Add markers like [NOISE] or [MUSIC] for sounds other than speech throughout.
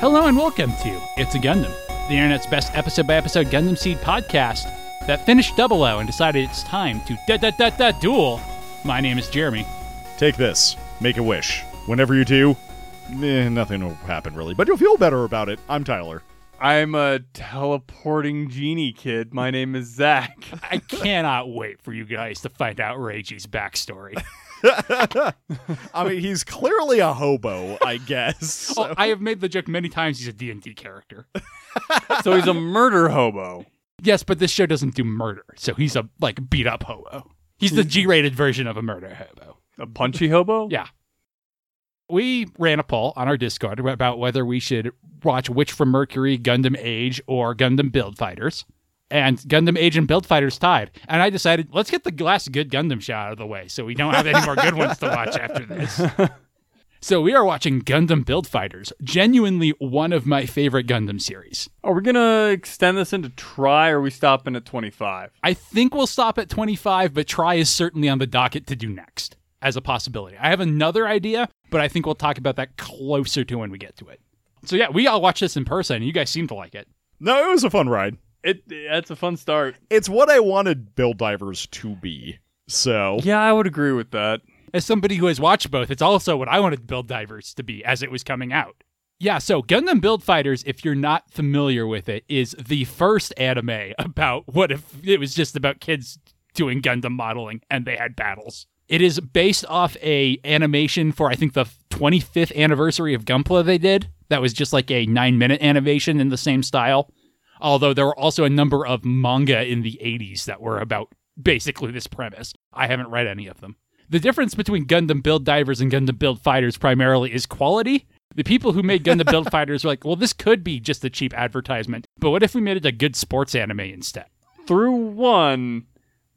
Hello and welcome to It's a Gundam, the internet's best episode by episode Gundam Seed podcast that finished Double O and decided it's time to da da da da duel. My name is Jeremy. Take this. Make a wish. Whenever you do, eh, nothing will happen really, but you'll feel better about it. I'm Tyler. I'm a teleporting genie kid. My name is Zach. I cannot wait for you guys to find out Reiji's backstory. [LAUGHS] [LAUGHS] I mean, he's clearly a hobo, I guess. [LAUGHS] Oh, I have made the joke many times he's a D&D character. [LAUGHS] so he's a murder hobo. Yes, but this show doesn't do murder, so he's a like beat up hobo. He's the hmm. G-rated version of a murder hobo. A punchy hobo? Yeah. We ran a poll on our Discord about whether we should watch Witch from Mercury, Gundam Age, or Gundam Build Fighters. And Gundam Age and Build Fighters tied. And I decided, let's get the last good Gundam show out of the way so we don't have any more good ones to watch after this. [LAUGHS] So we are watching Gundam Build Fighters, genuinely one of my favorite Gundam series. Are we gonna extend this into try or are we stopping at 25? I think we'll stop at 25, but try is certainly on the docket to do next as a possibility. I have another idea, but I think we'll talk about that closer to when we get to it. So yeah, we all watched this in person, and you guys seem to like it. no, it was a fun ride. It that's a fun start. It's what I wanted Build Divers to be. So, Yeah, I would agree with that. As somebody who has watched both, it's also what I wanted Build Divers to be as it was coming out. Yeah, so Gundam Build Fighters, if you're not familiar with it, is the first anime about what if it was just about kids doing Gundam modeling and they had battles. It is based off a animation for I think the 25th anniversary of Gunpla they did. That was just like a 9-minute animation in the same style. Although there were also a number of manga in the 80s that were about basically this premise. I haven't read any of them. The difference between Gundam Build Divers and Gundam Build Fighters primarily is quality. The people who made Gundam Build [LAUGHS] Fighters were like, well, this could be just a cheap advertisement, but what if we made it a good sports anime instead? Through one,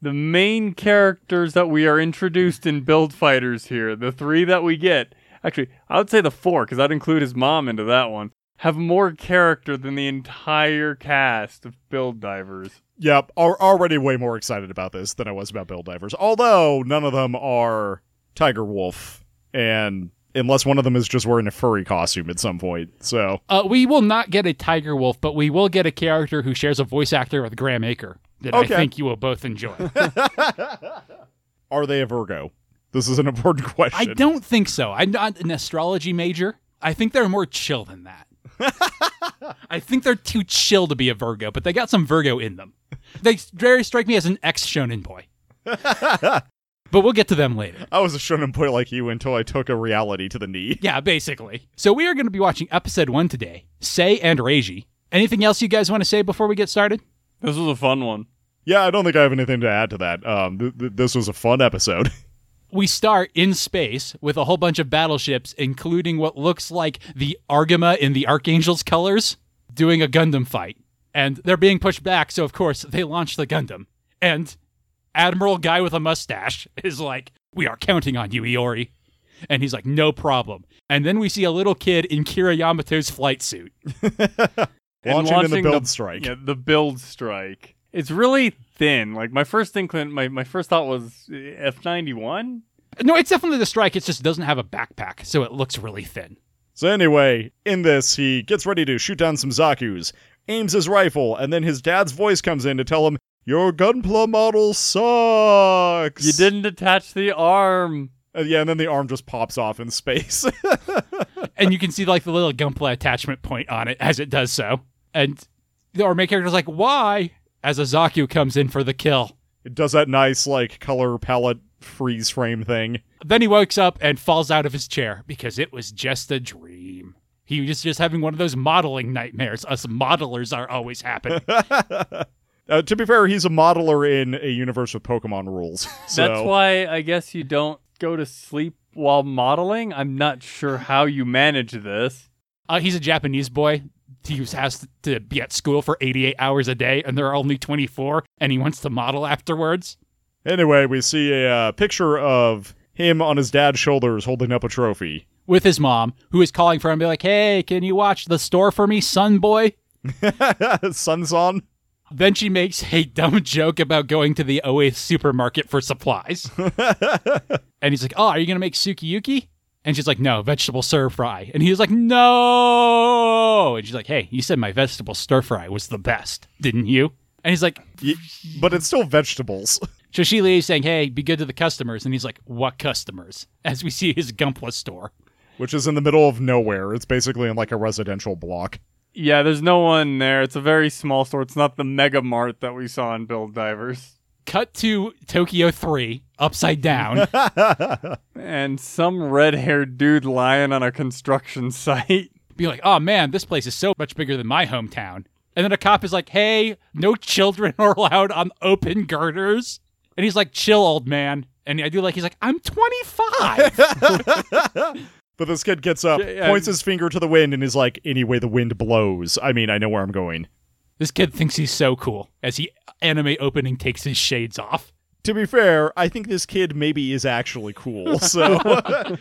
the main characters that we are introduced in Build Fighters here, the three that we get, actually, I would say the four, because I'd include his mom into that one, have more character than the entire cast of Build Divers. yep, are already way more excited about this than I was about Build Divers. Although none of them are Tiger Wolf, and unless one of them is just wearing a furry costume at some point. So, Uh, we will not get a Tiger Wolf, but we will get a character who shares a voice actor with Graham Aker that Okay. I think you will both enjoy. [LAUGHS] are they a Virgo? This is an important question. I don't think so. I'm not an astrology major. I think they're more chill than that. [LAUGHS] I think they're too chill to be a Virgo, but they got some Virgo in them. They very strike me as an ex shonen boy. [LAUGHS] but we'll get to them later. I was a shonen boy like you until I took a reality to the knee. [LAUGHS] Yeah, basically. So we are going to be watching episode one today Say and Reiji. Anything else you guys want to say before we get started? This was a fun one. Yeah, I don't think I have anything to add to that. Um, th- th- this was a fun episode. We start in space with a whole bunch of battleships, including what looks like the Argama in the Archangel's colors, doing a Gundam fight. And they're being pushed back, so of course they launch the Gundam. And Admiral Guy with a mustache [LAUGHS] is like, We are counting on you, Iori. And he's like, No problem. And then we see a little kid in Kira Yamato's flight suit. [LAUGHS] And Launching in the launching build strike. Yeah, the build strike. It's really thin. Like my first inclin, my, my first thought was F ninety one. No, it's definitely the strike, it just doesn't have a backpack, so it looks really thin. So anyway, in this, he gets ready to shoot down some Zaku's, aims his rifle, and then his dad's voice comes in to tell him, "Your gunpla model sucks." You didn't attach the arm. Uh, yeah, and then the arm just pops off in space. [LAUGHS] and you can see like the little Gunpla attachment point on it as it does so. And the our main character's like, why? As a Zaku comes in for the kill. it does that nice like color palette freeze frame thing. Then he wakes up and falls out of his chair because it was just a dream. He was just having one of those modeling nightmares. Us modelers are always happening. [LAUGHS] Uh, to be fair, he's a modeler in a universe with Pokemon rules. [LAUGHS] So That's why I guess you don't go to sleep while modeling. I'm not sure how you manage this. Uh, he's a Japanese boy. He was- has to be at school for 88 hours a day, and there are only 24, and he wants to model afterwards. Anyway, we see a uh, picture of him on his dad's shoulders holding up a trophy. with his mom, who is calling for him, be like, "Hey, can you watch the store for me, son boy?" [LAUGHS] Sunson. Then she makes a dumb joke about going to the OA supermarket for supplies, [LAUGHS] and he's like, "Oh, are you gonna make sukiyaki?" And she's like, no, vegetable stir fry. And he was like, no. And she's like, hey, you said my vegetable stir fry was the best, didn't you? And he's like, Y- but it's still vegetables. [LAUGHS] so she leaves saying, hey, be good to the customers. And he's like, what customers? [LAUGHS] As we see his Gunpla store. which is in the middle of nowhere. It's basically in like a residential block. Yeah, there's no one there. It's a very small store. It's not the Mega Mart that we saw in Build Divers. Cut to Tokyo 3, upside down. [LAUGHS] And some red haired dude lying on a construction site. [LAUGHS] be like, oh man, this place is so much bigger than my hometown. And then a cop is like, hey, no children are [LAUGHS] allowed on open girders. And he's like, chill, old man. And I do like, he's like, I'm 25. But this kid gets up, Yeah, yeah. points his finger to the wind, and is like, "Anyway, the wind blows. I mean, I know where I'm going." This kid thinks he's so cool as he anime opening takes his shades off. To be fair, I think this kid maybe is actually cool, [LAUGHS] so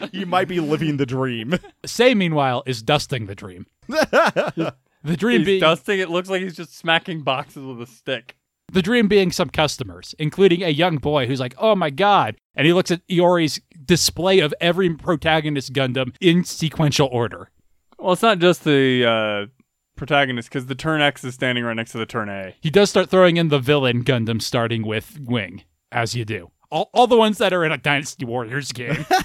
[LAUGHS] he might be living the dream. Say, meanwhile, is dusting the dream. [LAUGHS] the dream He's being dusting. It looks like he's just smacking boxes with a stick. the dream being some customers, including a young boy who's like, "Oh my god!" And he looks at Iori's display of every protagonist Gundam in sequential order. Well, it's not just the uh, protagonist because the turn X is standing right next to the turn A. He does start throwing in the villain Gundam, starting with Wing, as you do. All, all the ones that are in a Dynasty Warriors game. [LAUGHS]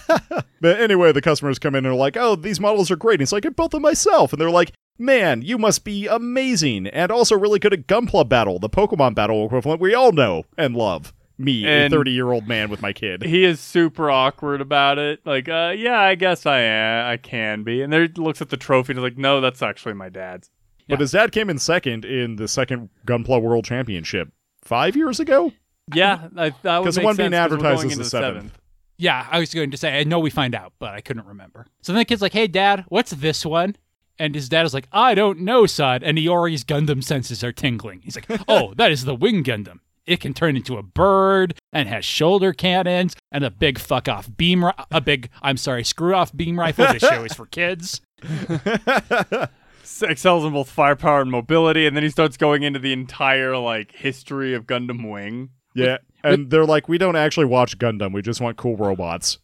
But anyway, the customers come in and are like, "Oh, these models are great." And it's like, "I built them myself," and they're like. Man, you must be amazing, and also really good at Gunpla Battle, the Pokemon battle equivalent we all know and love. Me, And- a 30 year old man with my kid. He is super awkward about it. Like, uh, yeah, I guess I am. I can be. And there he looks at the trophy and is like, no, that's actually my dad's. But his dad came in second in the second Gunpla World Championship five years ago. Yeah, I, that would 'Cause make one being sense 'cause advertised going as into the seventh. yeah, I was going to say, I know we find out, but I couldn't remember. So then the kid's like, hey, dad, what's this one? And his dad is like, I don't know, son. And Iori's Gundam senses are tingling. He's like, [LAUGHS] oh, that is the Wing Gundam. It can turn into a bird and has shoulder cannons and a big fuck off beam, ri- a big, I'm sorry, screw off beam rifle. This show is for kids. [LAUGHS] [LAUGHS] S- [LAUGHS] Excels in both firepower and mobility, and then he starts going into the entire like history of Gundam Wing. Yeah. And they're like, we don't actually watch Gundam. We just want cool robots.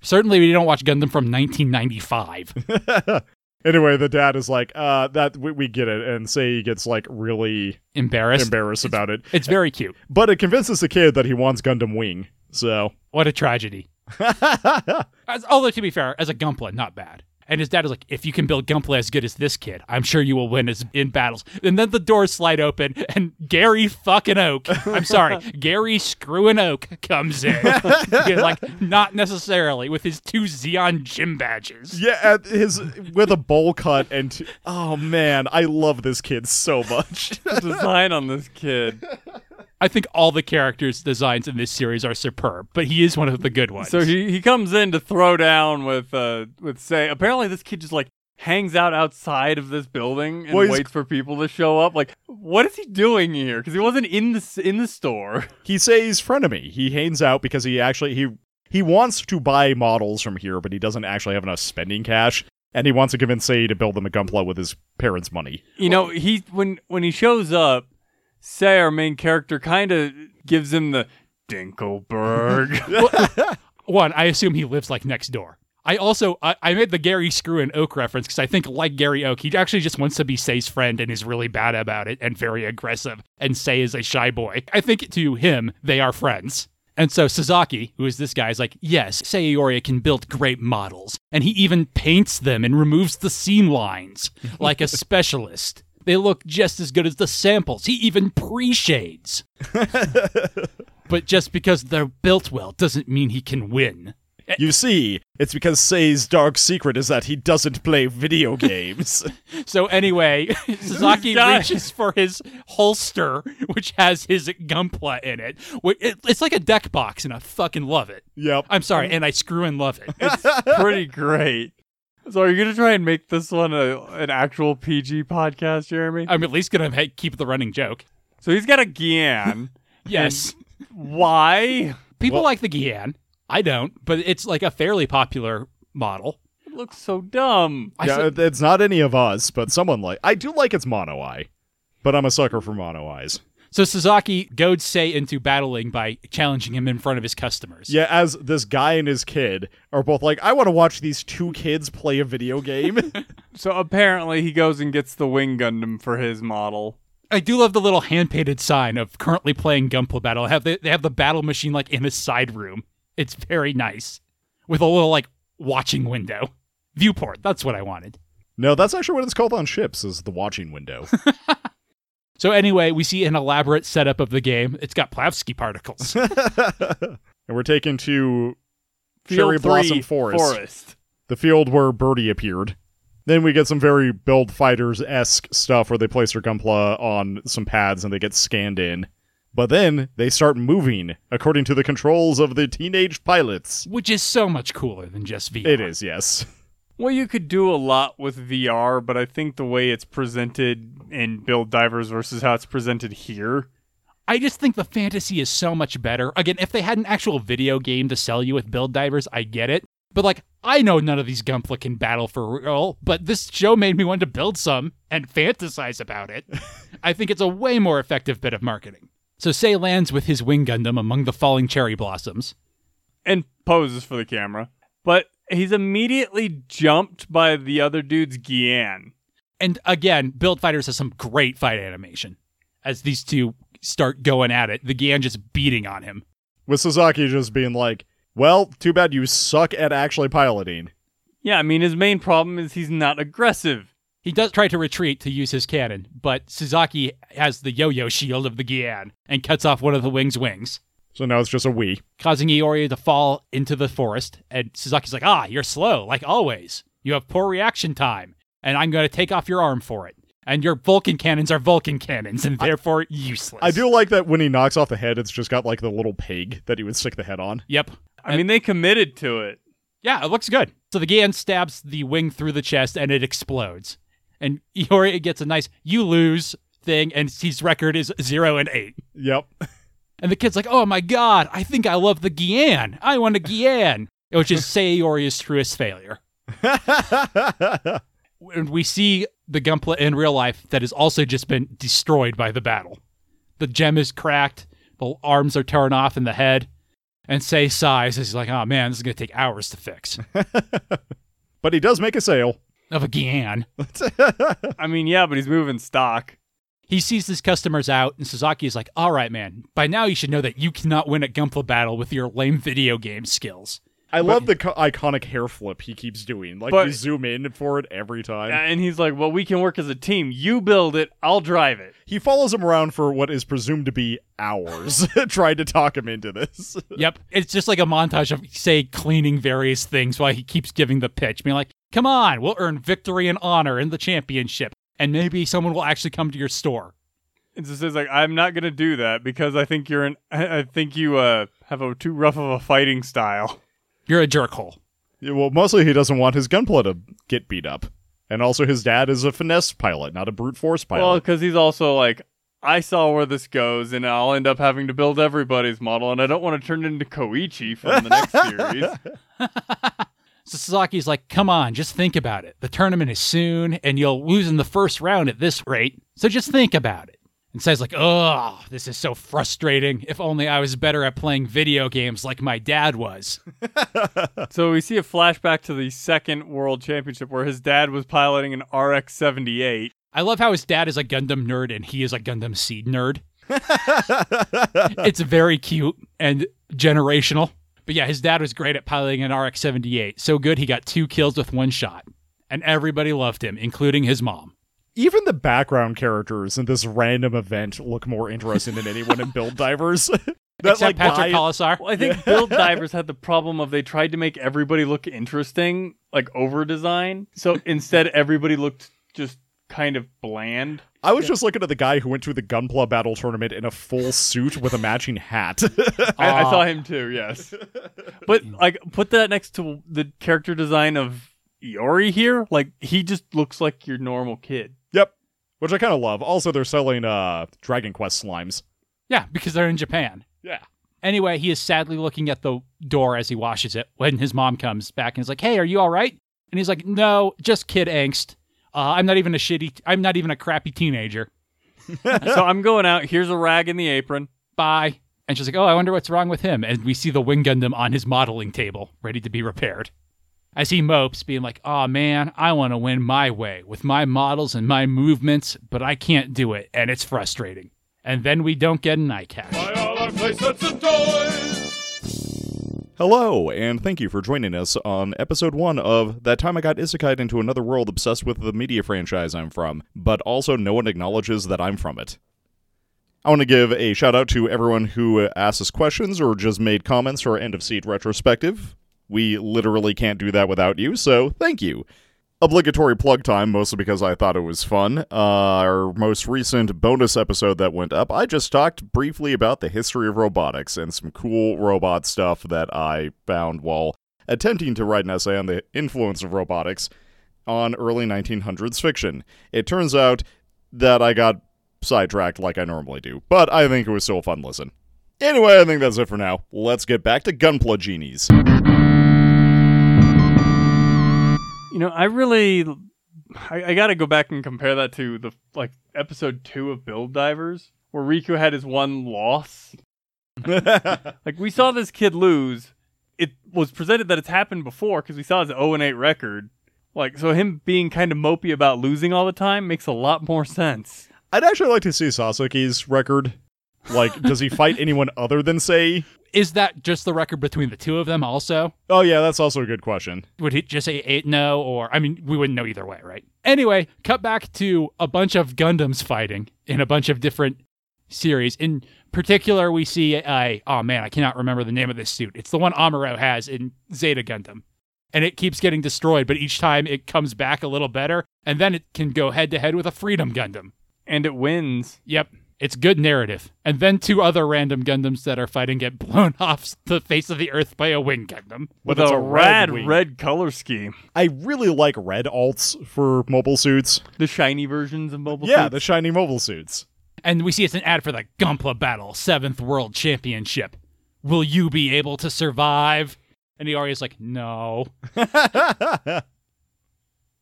Certainly, we don't watch Gundam from 1995. [LAUGHS] Anyway, the dad is like, uh, that we, we get it, and say he gets like really Embarrassed. embarrassed about it. It's very cute. But it convinces the kid that he wants Gundam Wing. So What a tragedy. [LAUGHS] As, although, to be fair, as a Gunpla, not bad. And his dad is like, if you can build Gunpla as good as this kid, I'm sure you will win as, in battles. And then the doors slide open, and Gary fucking Oak, I'm sorry, [LAUGHS] Gary Screwing Oak comes in. [LAUGHS] Yeah, like, not necessarily, with his two Zeon gym badges. yeah, at his with a bowl cut and t- oh man, I love this kid so much. The design on this kid. [LAUGHS] I think all the characters' designs in this series are superb, but he is one of the good ones. So he, he comes in to throw down with uh with say apparently this kid just like hangs out outside of this building and Well, waits for people to show up. Like, what is he doing here? Because he wasn't in the s- in the store. [LAUGHS] he says frenemy. He hangs out because he actually he he wants to buy models from here, but he doesn't actually have enough spending cash. And he wants to convince Say to build them a Gunpla with his parents' money. You know, he when when he shows up, say our main character kind of gives him the Dinkleberg. [LAUGHS] One, I assume he lives like next door. I also I, I made the Gary Screw and Oak reference because I think like Gary Oak, he actually just wants to be Say's friend and is really bad about it and very aggressive. And Say is a shy boy. I think to him they are friends. And so Sasaki, who is this guy, is like, yes, Sei Iori can build great models, and he even paints them and removes the seam lines like a [LAUGHS] specialist. They look just as good as the samples. He even pre-shades. [LAUGHS] but just because they're built well doesn't mean he can win. You see, it's because Say's dark secret is that he doesn't play video [LAUGHS] games. So anyway, [LAUGHS] Sasaki reaches for his holster, which has his Gunpla in it- It's like a deck box, and I fucking love it. yep. I'm sorry, and I screw and love it. it's pretty great. So, are you gonna try and make this one a, an actual PG podcast, Jeremy? I'm at least gonna ha- keep the running joke. So he's got a Gyan. [LAUGHS] Yes, Why? people Well- like the Gyan. I don't, but it's like a fairly popular model. It looks so dumb. Yeah, said- it's not any of us, but someone like I do like its mono eye, but I'm a sucker for mono eyes. So Sasaki goads Sei into battling by challenging him in front of his customers. Yeah, as this guy and his kid are both like, I want to watch these two kids play a video game. [LAUGHS] So apparently he goes and gets the Wing Gundam for his model. I do love the little hand painted sign of currently playing Gunpla Battle. Have they, they have the battle machine like in a side room. It's very nice. With a little like watching window. Viewport, that's what I wanted. no, that's actually what it's called on ships, is the watching window. [LAUGHS] So anyway, we see an elaborate setup of the game. It's got Plavsky particles. [LAUGHS] and we're taken to Cherry Field Blossom three, Forest. Forest. the field where Birdie appeared. Then we get some very build fighters esque stuff where they place their gunpla on some pads and they get scanned in. But then they start moving according to the controls of the teenage pilots. which is so much cooler than just VR. It is, yes. [LAUGHS] Well, you could do a lot with VR, but I think the way it's presented in Build Divers versus how it's presented here, I just think the fantasy is so much better. Again, if they had an actual video game to sell you with Build Divers, I get it. But like, I know none of these Gunpla can battle for real, but this show made me want to build some and fantasize about it. [LAUGHS] I think it's a way more effective bit of marketing. So Say lands with his wing Gundam among the falling cherry blossoms. and poses for the camera, but he's immediately jumped by the other dude's Gyan. And again, Build Fighters has some great fight animation. As these two start going at it, the Gyan just beating on him. With Sasaki just being like, well, too bad you suck at actually piloting. Yeah, I mean, his main problem is he's not aggressive. He does try to retreat to use his cannon, but Suzaki has the yo-yo shield of the Gyan and cuts off one of the wing's wings, So now it's just a we. causing Iori to fall into the forest. And Suzuki's like, "Ah, you're slow, like always. You have poor reaction time, and I'm going to take off your arm for it. And your Vulcan cannons are Vulcan cannons, and therefore useless." I do like that when he knocks off the head, it's just got like the little peg that he would stick the head on. Yep. I mean, they committed to it. Yeah, it looks good. So the Gyan stabs the wing through the chest and it explodes. And Iori gets a nice "you lose" thing, and his record is zero and eight. Yep. [LAUGHS] And the kid's like, "Oh my god, I think I love the Gyan. I want a Gyan," which is Sayori's truest failure. And we see the Gunpla in real life that has also just been destroyed by the battle. The gem is cracked, the arms are torn off in the head, and Say sighs as he's like, "Oh man, this is gonna take hours to fix." [LAUGHS] but he does make a sale. of a Gyan. [LAUGHS] I mean, yeah, but he's moving stock. He sees his customers out, and Sasaki is like, "All right, man. By now you should know that you cannot win a Gunpla battle with your lame video game skills." I love the co- iconic hair flip he keeps doing. Like But- we zoom in for it every time. And he's like, well, we can work as a team. You build it, I'll drive it. He follows him around for what is presumed to be hours, [LAUGHS] [LAUGHS] trying to talk him into this. Yep, it's just like a montage of say cleaning various things while he keeps giving the pitch, being like, "Come on, we'll earn victory and honor in the championship, and maybe someone will actually come to your store." And just says like, I'm not gonna do that because I think you're an, I [LAUGHS] I think you uh have a too rough of a fighting style. You're a jerkhole. Yeah, well, mostly he doesn't want his gunpla to get beat up. And also, his dad is a finesse pilot, not a brute force pilot. Well, pilot. because he's also like, I saw where this goes, and I'll end up having to build everybody's model, and I don't want to turn into Koichi from the next series. [LAUGHS] So Sasaki's like, "Come on, just think about it. The tournament is soon, and you'll lose in the first round at this rate. So just think about it." And says like, "Oh, this is so frustrating. If only I was better at playing video games like my dad was." [LAUGHS] so we see a flashback to the second World Championship where his dad was piloting an RX-78. I love how his dad is a Gundam nerd and he is a Gundam Seed nerd. [LAUGHS] it's very cute and generational. But yeah, his dad was great at piloting an RX 78. So good, he got two kills with one shot. And everybody loved him, including his mom. Even the background characters in this random event look more interesting than anyone in Build Divers. [LAUGHS] that Except like Patrick guy- Colasour. Well, I think Build [LAUGHS] Divers had the problem of they tried to make everybody look interesting, like over design. So instead, everybody looked just kind of bland. I was just looking at the guy who went to the Gunpla Battle tournament in a full suit with a matching hat. [LAUGHS] I, I saw him too. Yes, [LAUGHS] but like put that next to the character design of Iori here. Like he just looks like your normal kid. yep. Which I kind of love. Also, they're selling uh Dragon Quest slimes. Yeah, because they're in Japan. Yeah. Anyway, he is sadly looking at the door as he washes it when his mom comes back and is like, "Hey, are you all right?" And he's like, "No, just kid angst. Uh, I'm not even a shitty. I'm not even a crappy teenager." [LAUGHS] so I'm going out. Here's a rag in the apron. Bye. And she's like, oh, I wonder what's wrong with him. And we see the Wing Gundam on his modeling table, ready to be repaired. As he mopes, being like, oh man, I want to win my way with my models and my movements, but I can't do it, and it's frustrating. And then we don't get an eye catch. Hello, and thank you for joining us on episode one of That Time I Got Isekai into Another World Obsessed with the Media Franchise I'm from, but also no one acknowledges that I'm from it. I want to give a shout out to everyone who asked us questions or just made comments for our end of seat retrospective. We literally can't do that without you, so thank you. Obligatory plug time, mostly because I thought it was fun. Uh, our most recent bonus episode that went up, I just talked briefly about the history of robotics and some cool robot stuff that I found while attempting to write an essay on the influence of robotics on early 1900s fiction. It turns out that I got sidetracked like I normally do, but I think it was still a fun listen. Anyway, I think that's it for now. Let's get back to Gunpla Genies. Know, I really, I, I got to go back and compare that to the like episode two of Build Divers, where Riku had his one loss. [LAUGHS] like we saw this kid lose. It was presented that it's happened before because we saw his 0 and 8 record. Like so, him being kind of mopey about losing all the time makes a lot more sense. I'd actually like to see Sasuke's record. Like, does he fight anyone other than Sei? Is that just the record between the two of them also? Oh yeah, that's also a good question. Would he just say eight no? Or, I mean, we wouldn't know either way, right? Anyway, cut back to a bunch of Gundams fighting in a bunch of different series. In particular, we see a, oh man, I cannot remember the name of this suit. It's the one Amuro has in Zeta Gundam. And it keeps getting destroyed, but each time it comes back a little better, and then it can go head to head with a Freedom Gundam. And it wins. Yep. It's good narrative. And then two other random Gundams that are fighting get blown [LAUGHS] off the face of the earth by a wing Gundam. With a, a rad red red, color scheme. I really like red alts for mobile suits. The shiny versions of mobile yeah, suits. the shiny mobile suits. And we see it's an ad for the Gunpla Battle 7th World Championship. Will you be able to survive? And Iori's like, no. [LAUGHS]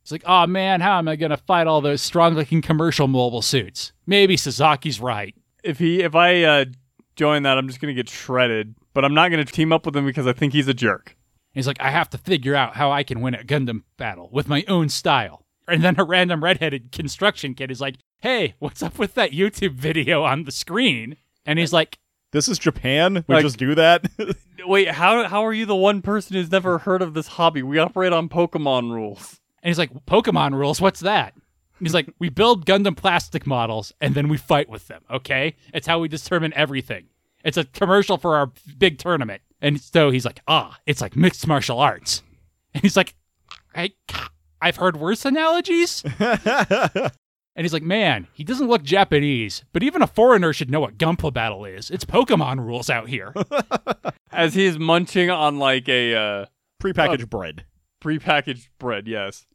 It's like, oh man, how am I going to fight all those strong looking commercial mobile suits? Maybe Sasaki's right. if he if I uh, join that, I'm just gonna get shredded. But I'm not gonna team up with him because I think he's a jerk. He's like, I have to figure out how I can win a Gundam battle with my own style. And then a random redheaded construction kid is like, hey, what's up with that YouTube video on the screen? And he's like, This is Japan. We Like- just do that. [LAUGHS] Wait, how how are you the one person who's never heard of this hobby? We operate on Pokemon rules. And he's like, Pokemon rules, what's that? And he's like, we build Gundam plastic models and then we fight with them, okay? It's how we determine everything. It's a commercial for our big tournament. And so he's like, ah, it's like mixed martial arts. And he's like, I, I've heard worse analogies. [LAUGHS] And he's like, man, he doesn't look Japanese, but even a foreigner should know what Gunpla Battle is. It's Pokemon rules out here. [LAUGHS] As he's munching on like a uh, Prepackaged bread. Prepackaged bread. Yes.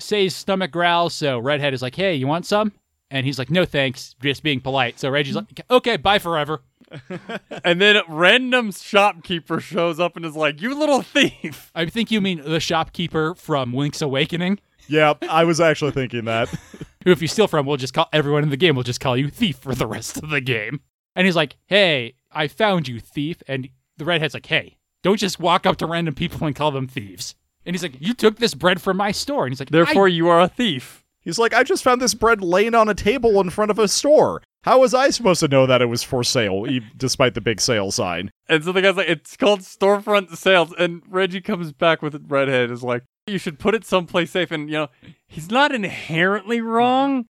Say's stomach growls, so Redhead is like, hey, you want some? And he's like, no thanks, just being polite. So Reggie's like, okay, bye forever. [LAUGHS] and then a random shopkeeper shows up and is like, "You little thief!" [LAUGHS] I think you mean the shopkeeper from Link's Awakening, Yeah, I was actually thinking that. [LAUGHS] who, if you steal from, we'll just call everyone in the game, will just call you thief for the rest of the game. And he's like, hey, I found you, thief. And the redhead's like, hey, don't just walk up to random people and call them thieves. And he's like, you took this bread from my store. And he's like, Therefore, you are a thief. He's like, I just found this bread laying on a table in front of a store. How was I supposed to know that it was for sale, e- despite the big sale sign? And so the guy's like, "It's called storefront sales." And Reggie comes back with redhead is like, "You should put it someplace safe." And you know, he's not inherently wrong.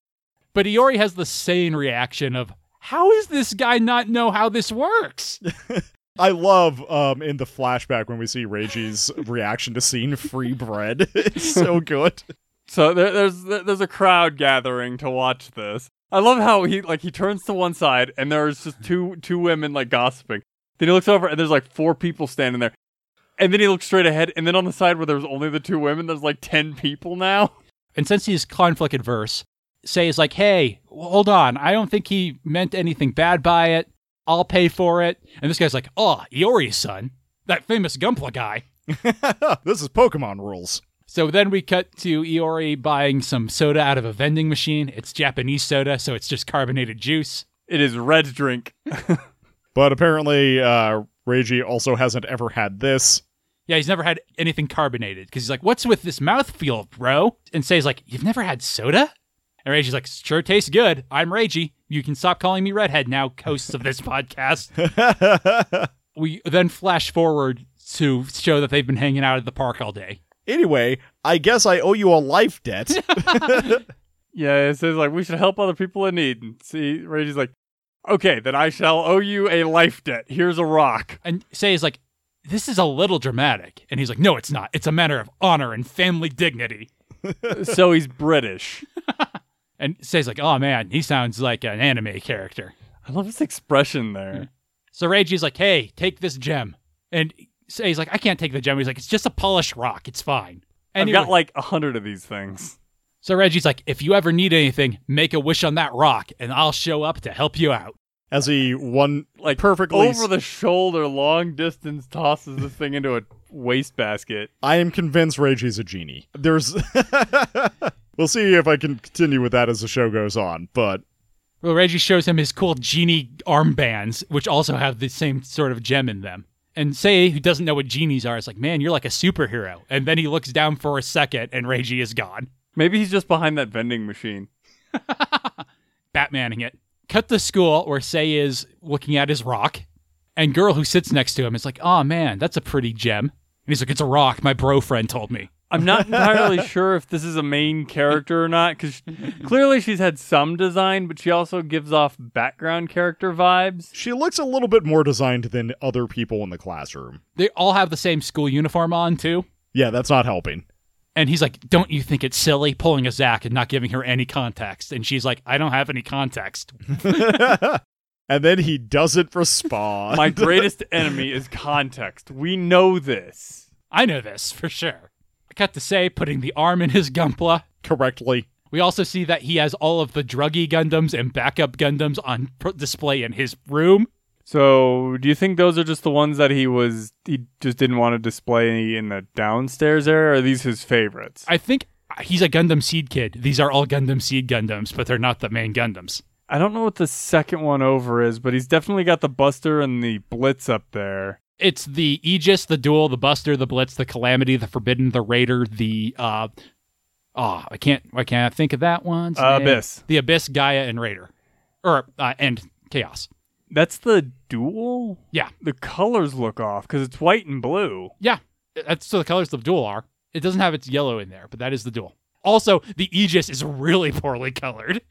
But Iori has the sane reaction of, how is this guy not know how this works? [LAUGHS] I love um in the flashback when we see Reiji's reaction to seeing free bread. [LAUGHS] it's so good. So there, there's there's a crowd gathering to watch this. I love how he like he turns to one side and there's just two two women like gossiping. Then he looks over and there's like four people standing there. And then he looks straight ahead and then on the side where there's only the two women, there's like 10 people now. [LAUGHS] And since he's conflict adverse, Say is like, hey, hold on. I don't think he meant anything bad by it. I'll pay for it. And this guy's like, oh, Iori's son, that famous Gunpla guy. [LAUGHS] this is Pokemon rules. So then we cut to Iori buying some soda out of a vending machine. It's Japanese soda, so it's just carbonated juice. It is red drink. [LAUGHS] [LAUGHS] But apparently, uh, Reiji also hasn't ever had this. Yeah, he's never had anything carbonated because he's like, "What's with this mouthfeel, bro?" And Say's like, "You've never had soda?" And Reiji's like, "Sure tastes good. I'm Reiji. You can stop calling me redhead now, hosts of this [LAUGHS] podcast." [LAUGHS] we then flash forward to show that they've been hanging out at the park all day. Anyway, I guess I owe you a life debt. [LAUGHS] Yeah, it says like we should help other people in need. And see, Reiji's like, okay, then I shall owe you a life debt. Here's a rock. And Say is like, "This is a little dramatic," and he's like, "No, it's not. It's a matter of honor and family dignity." so he's British. And Say's like, "Oh man, he sounds like an anime character." I love his expression there. So Reiji's like, "Hey, take this gem," and he's like, "I can't take the gem." He's like, "It's just a polished rock. It's fine." Anyway, I've got like a hundred of these things. so Reggie's like, "If you ever need anything, make a wish on that rock, and I'll show up to help you out." As he one Like perfectly over the shoulder, long distance tosses this thing into a wastebasket. I am convinced Reggie's a genie. There's [LAUGHS] We'll see if I can continue with that as the show goes on, but Well, Reggie shows him his cool genie armbands, which also have the same sort of gem in them. And Say, who doesn't know what genies are, is like, "Man, you're like a superhero." And then he looks down for a second, and Reggie is gone. Maybe he's just behind that vending machine. [LAUGHS] Batmaning it. Cut the school where Say is looking at his rock, and girl who sits next to him is like, "Oh man, that's a pretty gem." And he's like, "It's a rock. My bro friend told me." I'm not [LAUGHS] entirely sure if this is a main character or not, because clearly she's had some design, but she also gives off background character vibes. she looks a little bit more designed than other people in the classroom. They all have the same school uniform on too. Yeah, that's not helping. And he's like, Don't you think it's silly pulling a Zach and not giving her any context? And she's like, I don't have any context. [LAUGHS] [LAUGHS] And then he doesn't respond. My greatest enemy is context. We know this. I know this for sure. Cut to say, putting the arm in his Gunpla. correctly. We also see that he has all of the druggy Gundams and backup Gundams on pr- display in his room. So, do you think those are just the ones that he was he just didn't want to display in the downstairs area? Or are these his favorites? I think uh, he's a Gundam Seed kid. These are all Gundam Seed Gundams, but they're not the main Gundams. I don't know what the second one over is, but he's definitely got the Buster and the Blitz up there. It's the Aegis, the Duel, the Buster, the Blitz, the Calamity, the Forbidden, the Raider, the uh oh, I can't why can't I think of that one? Uh, Abyss. The Abyss, Gaia, and Raider. Or uh, and Chaos. That's the duel. Yeah. The colors look off because it's white and blue. Yeah. That's so the colors of the duel are. It doesn't have its yellow in there, but that is the duel. Also, the Aegis is really poorly colored.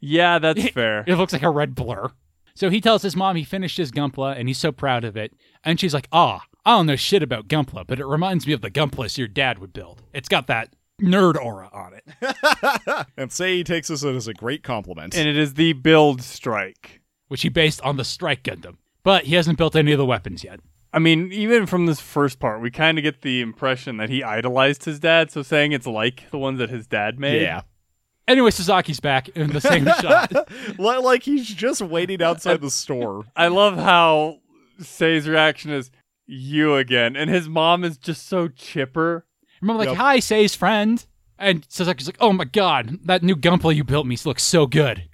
Yeah, that's [LAUGHS] fair. It looks like a red blur. So he tells his mom he finished his Gunpla and he's so proud of it. And she's like, ah, I don't know shit about Gunpla, but it reminds me of the Gunplas your dad would build. It's got that nerd aura on it, [LAUGHS] And say he takes this as a great compliment. And it is the build strike. which he based on the Strike Gundam. But he hasn't built any of the weapons yet. I mean, even from this first part, we kind of get the impression that he idolized his dad. So saying it's like the ones that his dad made. yeah. Anyway, Suzaki's back in the same shot. [LAUGHS] Like he's just waiting outside the store. I love how Say's reaction is you again, and his mom is just so chipper. Remember, like, Yep. hi, Say's friend. And Suzaki's like, oh my god, that new Gunpla you built me looks so good.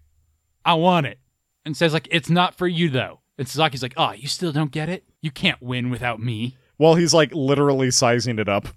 I want it. And says like, it's not for you though. And Suzaki's like, oh, you still don't get it? You can't win without me. While he's like literally sizing it up.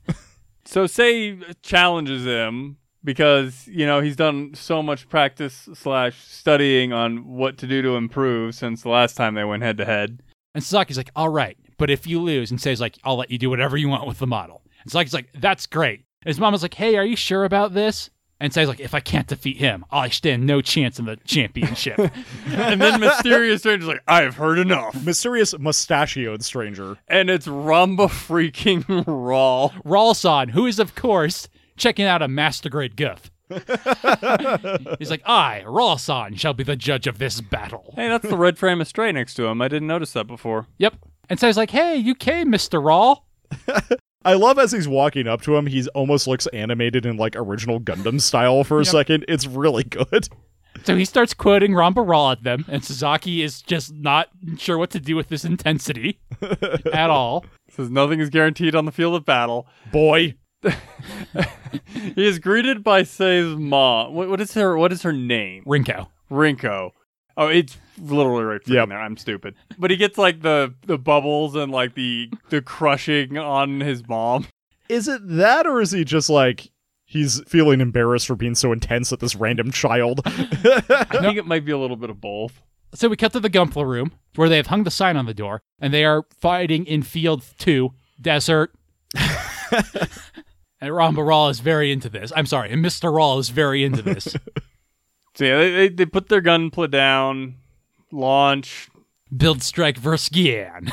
So Say challenges him because you know he's done so much practice slash studying on what to do to improve since the last time they went head to head. And Sasaki's like, all right, but if you lose, and says like, I'll let you do whatever you want with the model. And Suzaki's like, that's great. And his mom was like, hey, are you sure about this? And says like, if I can't defeat him, I stand no chance in the championship. [LAUGHS] and then [LAUGHS] Mysterious Stranger's like, I've heard enough. Mysterious mustachioed stranger. And it's Rumba freaking [LAUGHS] Raw. Ralson, who is of course checking out a master grade Gouf. [LAUGHS] He's like, I, Rawson, shall be the judge of this battle. Hey, that's the red frame of Stray next to him. I didn't notice that before. Yep. And so he's like, hey, you came, Mr. Raw. [LAUGHS] I love as he's walking up to him, he's almost looks animated in like original Gundam style for a Yep. second. It's really good. So he starts quoting Ramba Ral at them, and Suzaki is just not sure what to do with this intensity [LAUGHS] at all. Says nothing is guaranteed on the field of battle. Boy. [LAUGHS] he is greeted by Say's mom. What, what is her? What is her name? Rinko. Rinko. Oh, it's literally right freaking Yep. there. I'm stupid. But he gets like the the bubbles and like the the crushing on his mom. Is it that, or is he just like he's feeling embarrassed for being so intense at this random child? [LAUGHS] I think it might be a little bit of both. So we cut to the Gumpla room where they have hung the sign on the door and they are fighting in field two, desert. [LAUGHS] and Ramba Ral is very into this. I'm sorry, and Mr. Ral is very into this. [LAUGHS] So yeah, they they, they put their gunpla down, launch, Build Strike versus Gyan.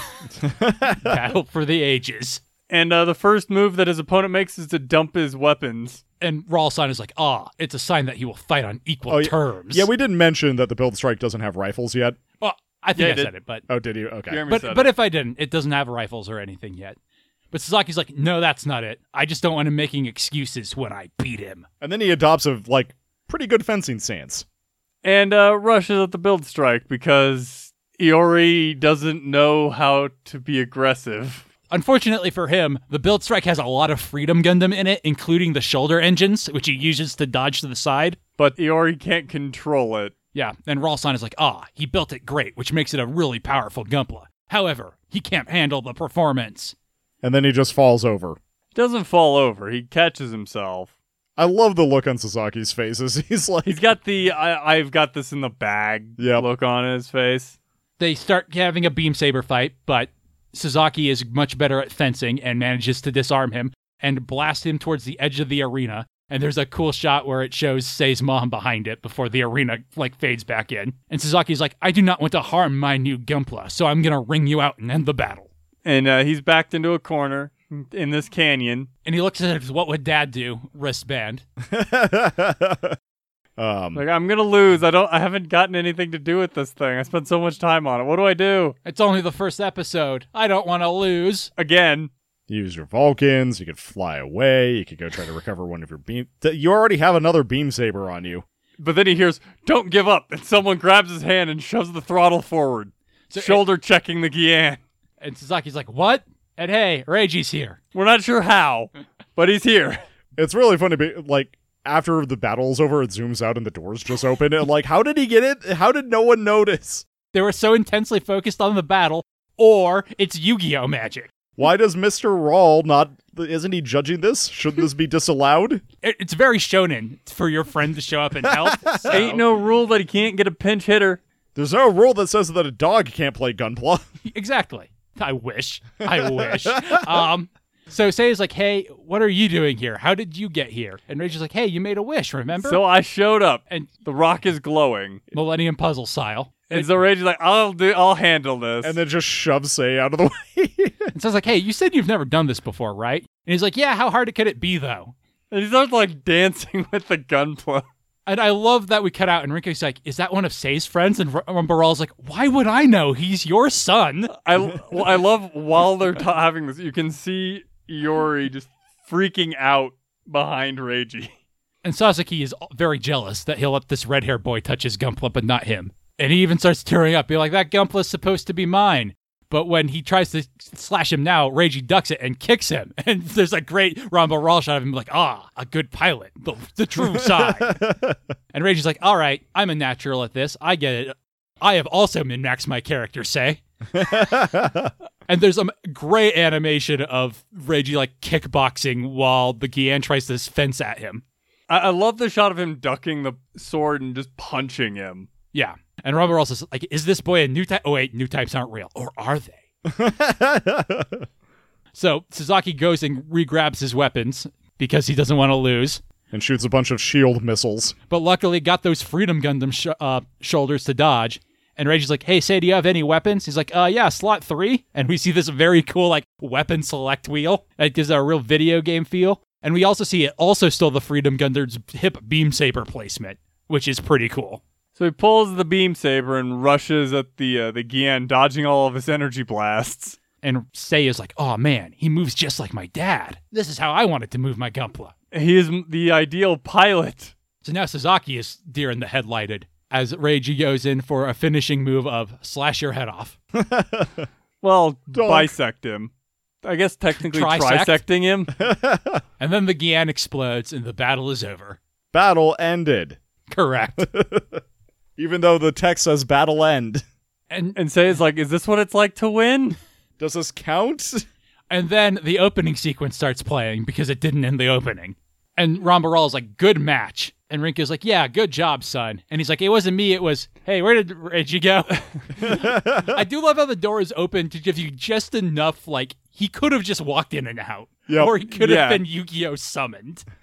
[LAUGHS] Battle for the ages. and uh, the first move that his opponent makes is to dump his weapons. And Rawl sign is like, ah, it's a sign that he will fight on equal Oh, terms. yeah, we didn't mention that the Build Strike doesn't have rifles yet. Well, I think Yeah, I did. said it, but Oh, did you? Okay. Jeremy but but it. if I didn't, it doesn't have rifles or anything yet. But Suzaki's like, no, that's not it. I just don't want him making excuses when I beat him. And then he adopts a like pretty good fencing stance. and uh, rushes at the build strike because Iori doesn't know how to be aggressive. Unfortunately for him, the Build Strike has a lot of Freedom Gundam in it, including the shoulder engines, which he uses to dodge to the side. But Iori can't control it. Yeah, and Ralston is like, ah, he built it great, which makes it a really powerful Gunpla. However, he can't handle the performance. And then he just falls over. He doesn't fall over. He catches himself. I love the look on Sasaki's face he's like He's got the I, I've got this in the bag Yep. look on his face. They start having a beam saber fight, but Suzaki is much better at fencing and manages to disarm him and blast him towards the edge of the arena. And there's a cool shot where it shows Say's mom behind it before the arena like fades back in. And Suzaki's like, I do not want to harm my new Gunpla, so I'm gonna ring you out and end the battle. And uh, he's backed into a corner in this canyon. And he looks at his what would dad do wristband. [LAUGHS] um Like I'm gonna lose. I don't. I haven't gotten anything to do with this thing. I spent so much time on it. What do I do It's only the first episode. I don't want to lose. again? you use your Vulcans, you could fly away, you could go try to recover one of your beam you already have another beam saber on you. But then he hears, "Don't give up!" and someone grabs his hand and shoves the throttle forward, So- shoulder checking the Gyan. And Suzaki's like, what? And hey, Reiji's here. We're not sure how, but he's here. [LAUGHS] It's really funny but like after the battle's over, it zooms out and the doors just open. And like, how did he get it? How did no one notice? They were so intensely focused on the battle, or it's Yu-Gi-Oh magic. Why does Mr. Ral not isn't he judging this? Shouldn't this be disallowed? [LAUGHS] It- It's very shonen for your friend to show up and help. [LAUGHS] so- Ain't no rule that he can't get a pinch hitter. There's no rule that says that a dog can't play Gunpla. exactly. I wish. I wish. um. So Sei's like, "Hey, what are you doing here? How did you get here?" And Reiji's like, "Hey, you made a wish, remember?" So I showed up, and the rock is glowing, Millennium Puzzle style. and so Rage is like, "I'll do. I'll handle this." and then just shoves Say out of the way. [LAUGHS] And so I was like, "Hey, you said you've never done this before, right?" And he's like, "Yeah. How hard could it be, though?" And he starts like dancing [LAUGHS] with the gunpla. And I love that we cut out, and Rinko's like, "Is that one of Sei's friends?" And R- like, "Why would I know? He's your son." I well, I love while they're ta having this, you can see Iori just freaking out behind Reiji. And Sasaki is very jealous that he'll let this red hair boy touch his Gunpla, but not him. And he even starts tearing up, being like, "That Gunpla's supposed to be mine." But when he tries to slash him now, Reiji ducks it and kicks him. [LAUGHS] And there's a great Ramba Ral shot of him like, ah, a good pilot, the, the true [LAUGHS] side. and Reiji's like, all right, I'm a natural at this. I get it. I have also min-maxed my character, say. [LAUGHS] and there's a great animation of Reiji like kickboxing while the Gyan tries to fence at him. I, I love the shot of him ducking the sword and just punching him. Yeah. And Ral says, like, is this boy a new type? Oh, wait, new types aren't real. Or are they? [LAUGHS] So Suzaki goes and re-grabs his weapons because he doesn't want to lose. and shoots a bunch of shield missiles. But luckily got those Freedom Gundam sh- uh, shoulders to dodge. And Reiji's like, hey, say, do you have any weapons? He's like, uh, yeah, slot three. And we see this very cool, like, weapon select wheel. It gives it a real video game feel. And we also see it also stole the Freedom Gundam's hip beam saber placement, which is pretty cool. So he pulls the beam saber and rushes at the uh, the Gyan, dodging all of his energy blasts. And Say is like, oh man, he moves just like my dad. This is how I wanted to move my Gunpla. He is the ideal pilot. So now Sasaki is deer in the headlighted as Reiji goes in for a finishing move of slash your head off. [LAUGHS] Well, Dog. bisect him. I guess technically [LAUGHS] Trisect? trisecting him. [LAUGHS] And then the Gyan explodes and the battle is over. Battle ended. Correct. Even though the text says battle end. and and Sei says like, "Is this what it's like to win?" Does this count? and then the opening sequence starts playing because it didn't end the opening. And Ramba Ral is like, good match. And Rinko's like, yeah, good job, son. And he's like, it wasn't me, it was, hey, where did Reggie go? [LAUGHS] I do love how the door is open to give you just enough, like, he could have just walked in and out. Yep. Or he could have Yeah. been Yu-Gi-Oh summoned. [LAUGHS]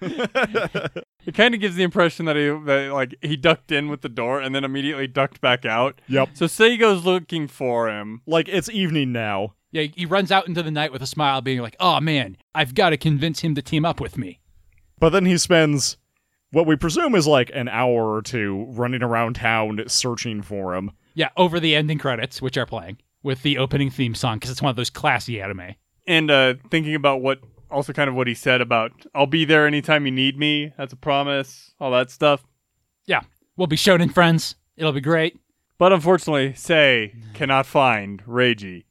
It kind of gives the impression that he that like he ducked in with the door and then immediately ducked back out. Yep. So Sei goes looking for him. Like it's evening now. Yeah, he runs out into the night with a smile, being like, oh man, I've got to convince him to team up with me. But then he spends what we presume is like an hour or two running around town searching for him. Yeah, over the ending credits, which are playing, with the opening theme song, because it's one of those classy anime. And uh thinking about what also kind of what he said about I'll be there anytime you need me. That's a promise. All that stuff. Yeah, we'll be shonen friends. It'll be great. But unfortunately, Sei cannot find Reiji.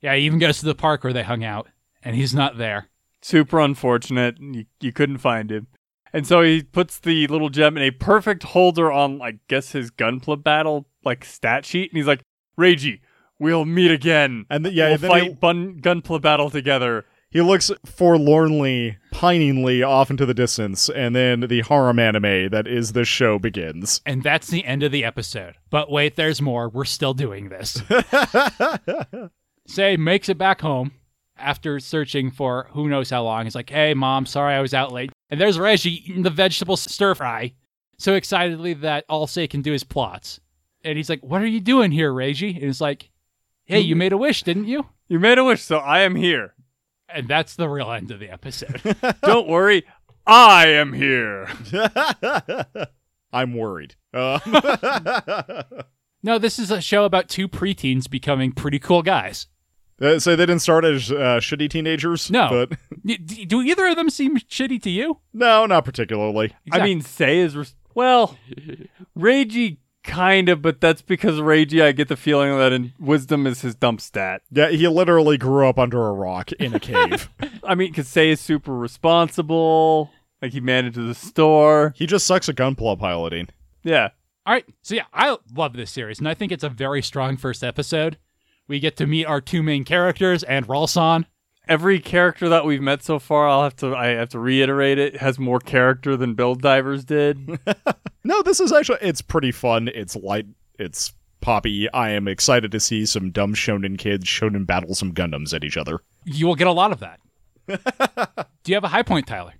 Yeah, he even goes to the park where they hung out, and he's not there. Super unfortunate. You, you couldn't find him. And so he puts the little gem in a perfect holder on, I guess, his Gunpla battle, like, stat sheet. And he's like, Reiji, we'll meet again. And th- yeah, we'll then fight he, bun- Gunpla battle together. he looks forlornly, piningly off into the distance, and then the harem anime that is the show begins. And that's the end of the episode. But wait, there's more. We're still doing this. [LAUGHS] Sei makes it back home after searching for who knows how long. He's like, hey, mom, sorry I was out late. And there's Reggie eating the vegetable stir fry so excitedly that all Sei can do is plots. And he's like, what are you doing here, Reggie? And it's like, hey, you made a wish, didn't you? You made a wish, so I am here. And that's the real end of the episode. [LAUGHS] Don't worry, I am here. [LAUGHS] I'm worried. Uh, [LAUGHS] no, this is a show about two preteens becoming pretty cool guys. Uh, so they didn't start as uh, shitty teenagers? No. But [LAUGHS] Do either of them seem shitty to you? no, not particularly. I mean, Sei is. Res- well, Reiji kind of, but that's because Reiji, I get the feeling that in wisdom is his dump stat. Yeah, he literally grew up under a rock in a [LAUGHS] cave. I mean, because Sei is super responsible. Like he manages the store. he just sucks at gunpla piloting. Yeah. All right. So yeah, I love this series, and I think it's a very strong first episode. We get to meet our two main characters and Ralsan. Every character that we've met so far, I'll have to I have to reiterate it, has more character than Build Divers did. [LAUGHS] No, this is actually it's pretty fun. It's light. It's poppy. I am excited to see some dumb shonen kids shonen battle some Gundams at each other. You will get a lot of that. [LAUGHS] Do you have a high point, Tyler?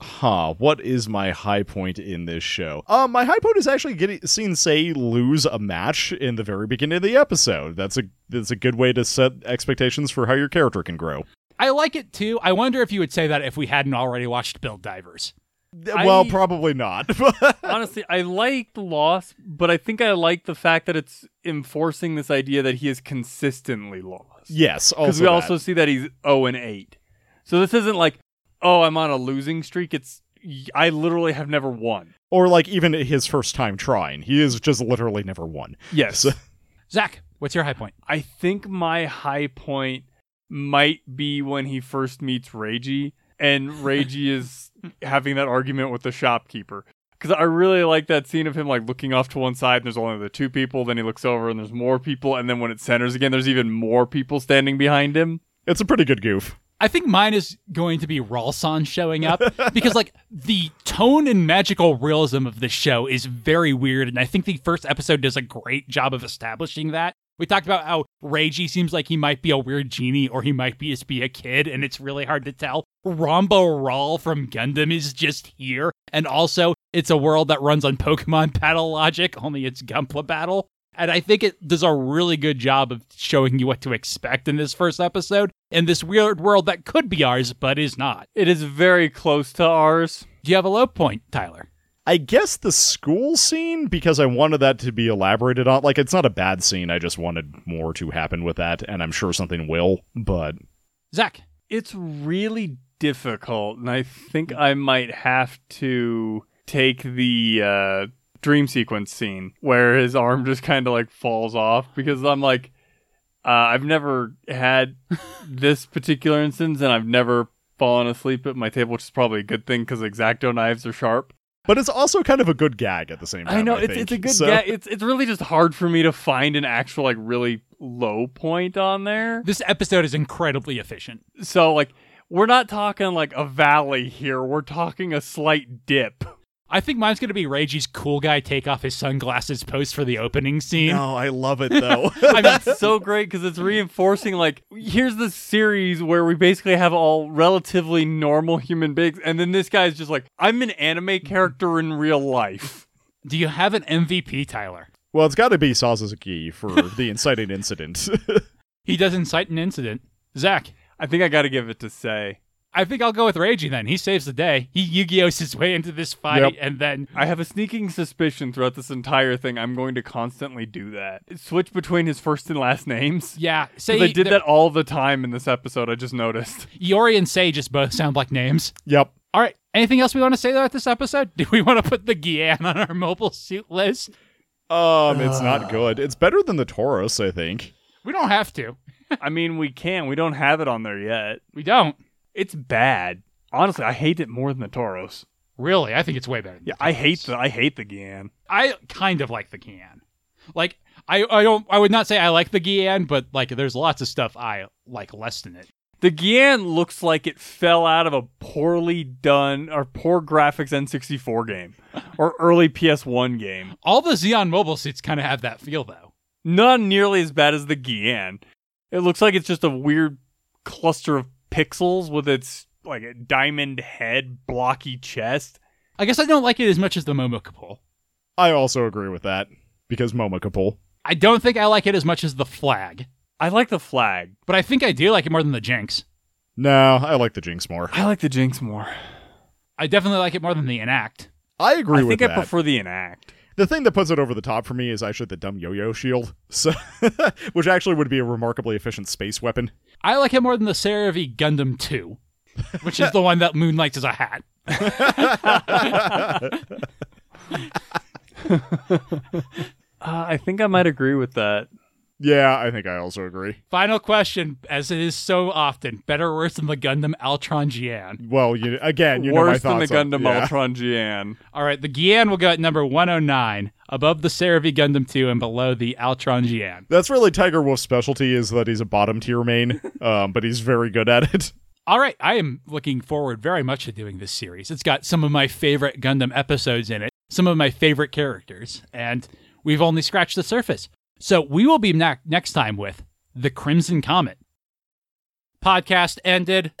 Huh, what is my high point in this show? Uh, my high point is actually getting seeing Sei lose a match in the very beginning of the episode. That's a that's a good way to set expectations for how your character can grow. I like it too. I wonder if you would say that if we hadn't already watched Build Divers. well, I- probably not. [LAUGHS] Honestly, I like the loss, but I think I like the fact that it's enforcing this idea that he is consistently lost. yes, Because we that. also see that he's 0 and 8. So this isn't like, oh, I'm on a losing streak. It's I literally have never won. or like even his first time trying, he is just literally never won. Yes. [LAUGHS] Zach, what's your high point? I think my high point might be when he first meets Reiji and Reiji [LAUGHS] is having that argument with the shopkeeper. Because I really like that scene of him like looking off to one side and there's only the two people. Then he looks over and there's more people. And then when it centers again, there's even more people standing behind him. It's a pretty good goof. I think mine is going to be Ralsan showing up because, like, the tone and magical realism of this show is very weird, and I think the first episode does a great job of establishing that. We talked about how Reiji seems like he might be a weird genie or he might be just be a kid, and it's really hard to tell. Ramba Ral from Gundam is just here, and also it's a world that runs on Pokemon [LAUGHS] battle logic, only it's Gunpla battle. And I think it does a really good job of showing you what to expect in this first episode in this weird world that could be ours but is not. It is very close to ours. Do you have a low point, Tyler? I guess the school scene because I wanted that to be elaborated on. Like it's not a bad scene. I just wanted more to happen with that, and I'm sure something will. But Zach, It's really difficult, and I think I might have to take the uh, dream sequence scene where his arm just kind of like falls off because I'm like, Uh, I've never had [LAUGHS] this particular instance, and I've never fallen asleep at my table, which is probably a good thing because exacto knives are sharp. But it's also kind of a good gag at the same time. I know I it's it's a good So- ga- It's it's really just hard for me to find an actual like really low point on there. This episode is incredibly efficient. So like we're not talking like a valley here. We're talking a slight dip. I think mine's going to be Reggie's cool guy take off his sunglasses post for the opening scene. No, I love it [LAUGHS] though. I mean, it's so great because it's reinforcing like here's the series where we basically have all relatively normal human beings, and then this guy's just like I'm an anime character in real life. Do you have an MVP, Tyler? well, it's got to be Sazaki for [LAUGHS] the inciting incident. He does incite an incident. Zach, I think I got to give it to Sei. I think I'll go with Reggie then. He saves the day. He Yu-Gi-Oh's his way into this fight, Yep. and then I have a sneaking suspicion throughout this entire thing I'm going to constantly do that. Switch between his first and last names. Yeah, say I did that all the time in this episode. I just noticed. Iori and Sei just both sound like names. yep. All right. Anything else we want to say about this episode? [LAUGHS] Do we want to put the Gyan on our mobile suit list? Um, it's not good. It's better than the Taurus, I think. We don't have to. I mean, we can. We don't have it on there yet. We don't. It's bad. Honestly, I hate it more than the Taurus. Really, I think it's way better. than Yeah, the I hate the I hate the Gyan. I kind of like the Gyan. Like I, I don't I would not say I like the Gyan, but like there's lots of stuff I like less than it. The Gyan looks like it fell out of a poorly done or poor graphics N64 game or early PS1 game. All the Zeon mobile suits kind of have that feel though. Not nearly as bad as the Gyan. It looks like it's just a weird cluster of pixels with its like a diamond head, blocky chest. I guess I don't like it as much as the Momokapool. I also agree with that because Momokapool. I don't think I like it as much as the flag, I like the flag. but I think I do like it more than the Jinx. No, I like the Jinx more. I like the Jinx more. I definitely like it more than the Enact. I agree I with think that. I think I prefer the Enact. the thing that puts it over the top for me is actually the dumb yo-yo shield, [LAUGHS] so [LAUGHS] which actually would be a remarkably efficient space weapon. I like it more than the Seravee Gundam 2, which is the one that moonlights as a hat. [LAUGHS] Uh, I think I might agree with that. Yeah, I think I also agree. Final question, as it is so often, better or worse than the Gundam Altron Gian? Well, you again, you know my Worse than the thoughts on- Gundam yeah. Ultron Gian. All right, the Gyan will go at number 109, above the Seravee Gundam 2 and below the Altron Gian. That's really Tiger Wolf's specialty is that he's a bottom tier main, [LAUGHS] um, but he's very good at it. All right, I am looking forward very much to doing this series. It's got some of my favorite Gundam episodes in it, some of my favorite characters, and we've only scratched the surface. So we will be ne- next time with The Crimson Comet. Podcast ended.